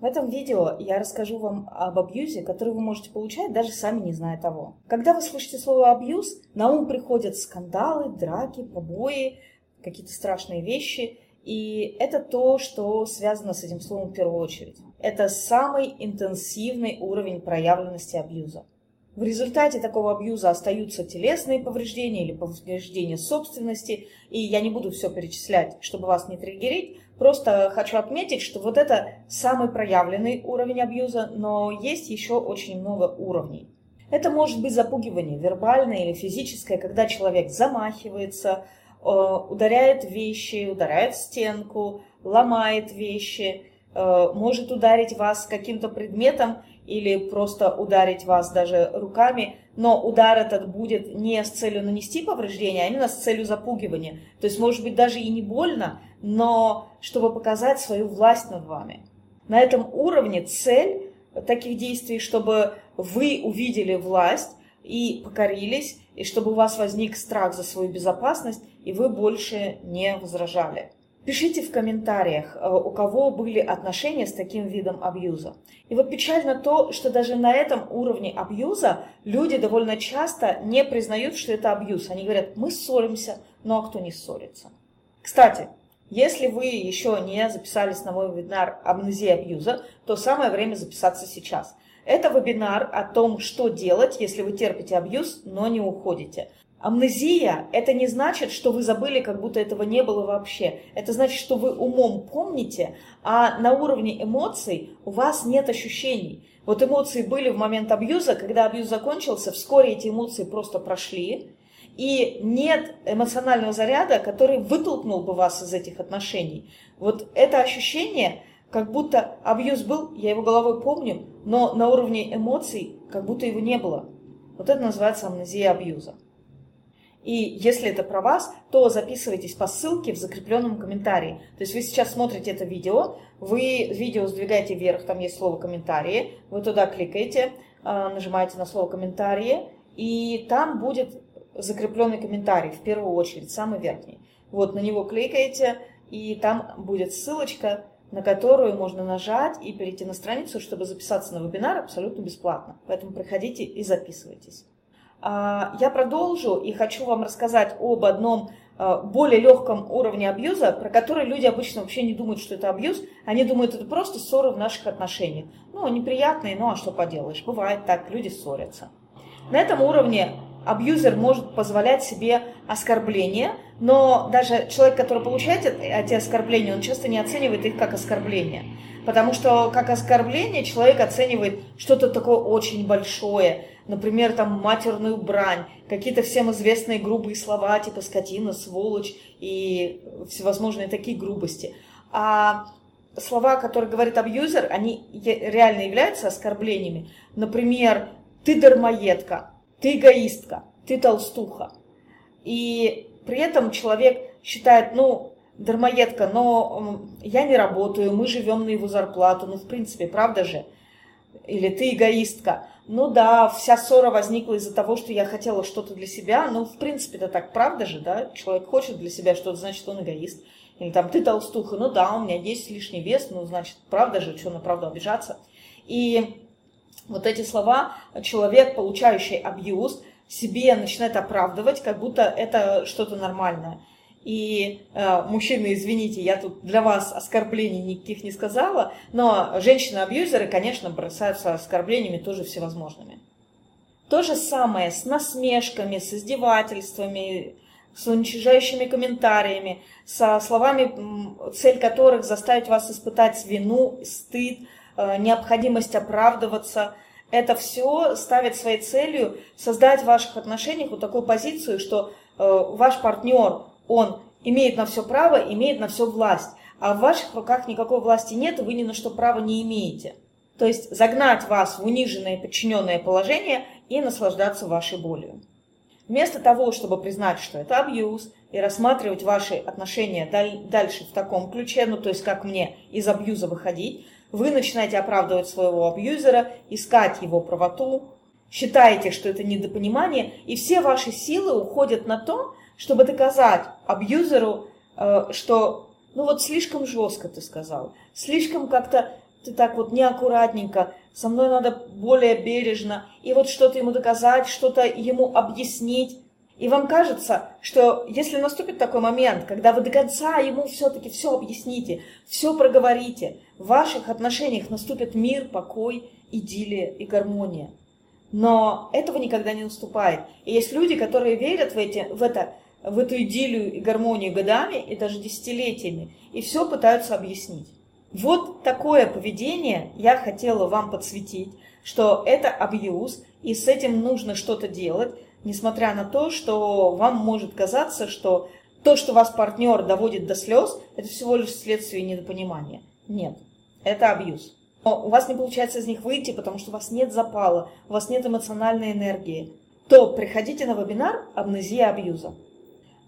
В этом видео я расскажу вам об абьюзе, который вы можете получать, даже сами не зная того. Когда вы слышите слово «абьюз», на ум приходят скандалы, драки, побои, какие-то страшные вещи. И это то, что связано с этим словом в первую очередь. Это самый интенсивный уровень проявленности абьюза. В результате такого абьюза остаются телесные повреждения или повреждения собственности. И я не буду все перечислять, чтобы вас не триггерить. Просто хочу отметить, что вот это самый проявленный уровень абьюза, но есть еще очень много уровней. Это может быть запугивание вербальное или физическое, когда человек замахивается, э, ударяет вещи, ударяет стенку, ломает вещи, может ударить вас каким-то предметом или просто ударить вас даже руками, но удар этот будет не с целью нанести повреждение, а именно с целью запугивания. То есть, может быть, даже и не больно, но чтобы показать свою власть над вами. На этом уровне цель таких действий, чтобы вы увидели власть и покорились, и чтобы у вас возник страх за свою безопасность, и вы больше не возражали. Пишите в комментариях, э, у кого были отношения с таким видом абьюза. И вот печально то, что даже на этом уровне абьюза люди довольно часто не признают, что это абьюз. Они говорят, мы ссоримся, ну а кто не ссорится? Кстати, если вы еще не записались на мой вебинар «Амнезия абьюза», то самое время записаться сейчас. Это вебинар о том, что делать, если вы терпите абьюз, но не уходите. Амнезия – это не значит, что вы забыли, как будто этого не было вообще. Это значит, что вы умом помните, а на уровне эмоций у вас нет ощущений. Вот эмоции были в момент абьюза, когда абьюз закончился, вскоре эти эмоции просто прошли, и нет эмоционального заряда, который вытолкнул бы вас из этих отношений. Вот это ощущение, как будто абьюз был, я его головой помню, но на уровне эмоций, как будто его не было. Вот это называется амнезия абьюза. И если это про вас, то записывайтесь по ссылке в закрепленном комментарии. То есть вы сейчас смотрите это видео, вы видео сдвигаете вверх, там есть слово «комментарии», вы туда кликаете, а, нажимаете на слово «комментарии», и там будет закрепленный комментарий, в первую очередь, самый верхний. Вот на него кликаете, и там будет ссылочка, на которую можно нажать и перейти на страницу, чтобы записаться на вебинар абсолютно бесплатно. Поэтому приходите и записывайтесь. А, я продолжу и хочу вам рассказать об одном а, более легком уровне абьюза, про который люди обычно вообще не думают, что это абьюз. Они думают, это просто ссоры в наших отношениях. Ну, неприятные, ну а что поделаешь, бывает так, люди ссорятся. На этом уровне абьюзер может позволять себе оскорбления, но даже человек, который получает эти оскорбления, он часто не оценивает их как оскорбления. Потому что как оскорбление человек оценивает что-то такое очень большое, например, там матерную брань, какие-то всем известные грубые слова, типа скотина, сволочь и всевозможные такие грубости. А слова, которые говорит абьюзер, они реально являются оскорблениями. Например, ты дармоедка, ты эгоистка, ты толстуха. И при этом человек считает, ну, дармоедка, но я не работаю, мы живем на его зарплату, ну, в принципе, правда же? Или ты эгоистка. Ну да, вся ссора возникла из-за того, что я хотела что-то для себя. Ну, в принципе, это так, правда же, да? Человек хочет для себя что-то, значит, он эгоист. Или там, ты толстуха, ну да, у меня есть лишний вес, ну, значит, правда же, что на правду обижаться. И вот эти слова человек, получающий абьюз, себе начинает оправдывать, как будто это что-то нормальное. И э, мужчины, извините, я тут для вас оскорблений никаких не сказала, но женщины-абьюзеры, конечно, бросаются оскорблениями тоже всевозможными. То же самое с насмешками, с издевательствами, с уничижающими комментариями, со словами, цель которых заставить вас испытать вину, стыд, э, необходимость оправдываться. Это все ставит своей целью создать в ваших отношениях вот такую позицию, что э, ваш партнер он имеет на все право, имеет на все власть. А в ваших руках никакой власти нет, и вы ни на что права не имеете. То есть загнать вас в униженное подчиненное положение и наслаждаться вашей болью. Вместо того, чтобы признать, что это абьюз, и рассматривать ваши отношения дальше в таком ключе, ну то есть как мне из абьюза выходить, вы начинаете оправдывать своего абьюзера, искать его правоту, считаете, что это недопонимание, и все ваши силы уходят на то, чтобы доказать абьюзеру, э, что ну вот слишком жестко ты сказал, слишком как-то ты так вот неаккуратненько, со мной надо более бережно, и вот что-то ему доказать, что-то ему объяснить. И вам кажется, что если наступит такой момент, когда вы до конца ему все-таки все объясните, все проговорите, в ваших отношениях наступит мир, покой, идиллия и гармония. Но этого никогда не наступает. И есть люди, которые верят в, эти, в, это, в эту идиллию и гармонию годами и даже десятилетиями, и все пытаются объяснить. Вот такое поведение я хотела вам подсветить, что это абьюз, и с этим нужно что-то делать, несмотря на то, что вам может казаться, что то, что вас партнер доводит до слез, это всего лишь следствие недопонимания. Нет, это абьюз. Но у вас не получается из них выйти, потому что у вас нет запала, у вас нет эмоциональной энергии. То приходите на вебинар «Амнезия абьюза»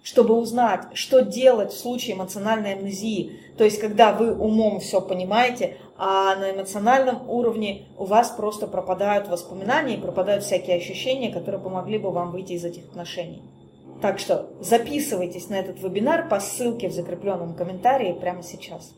чтобы узнать, что делать в случае эмоциональной амнезии. То есть, когда вы умом все понимаете, а на эмоциональном уровне у вас просто пропадают воспоминания и пропадают всякие ощущения, которые помогли бы вам выйти из этих отношений. Так что записывайтесь на этот вебинар по ссылке в закрепленном комментарии прямо сейчас.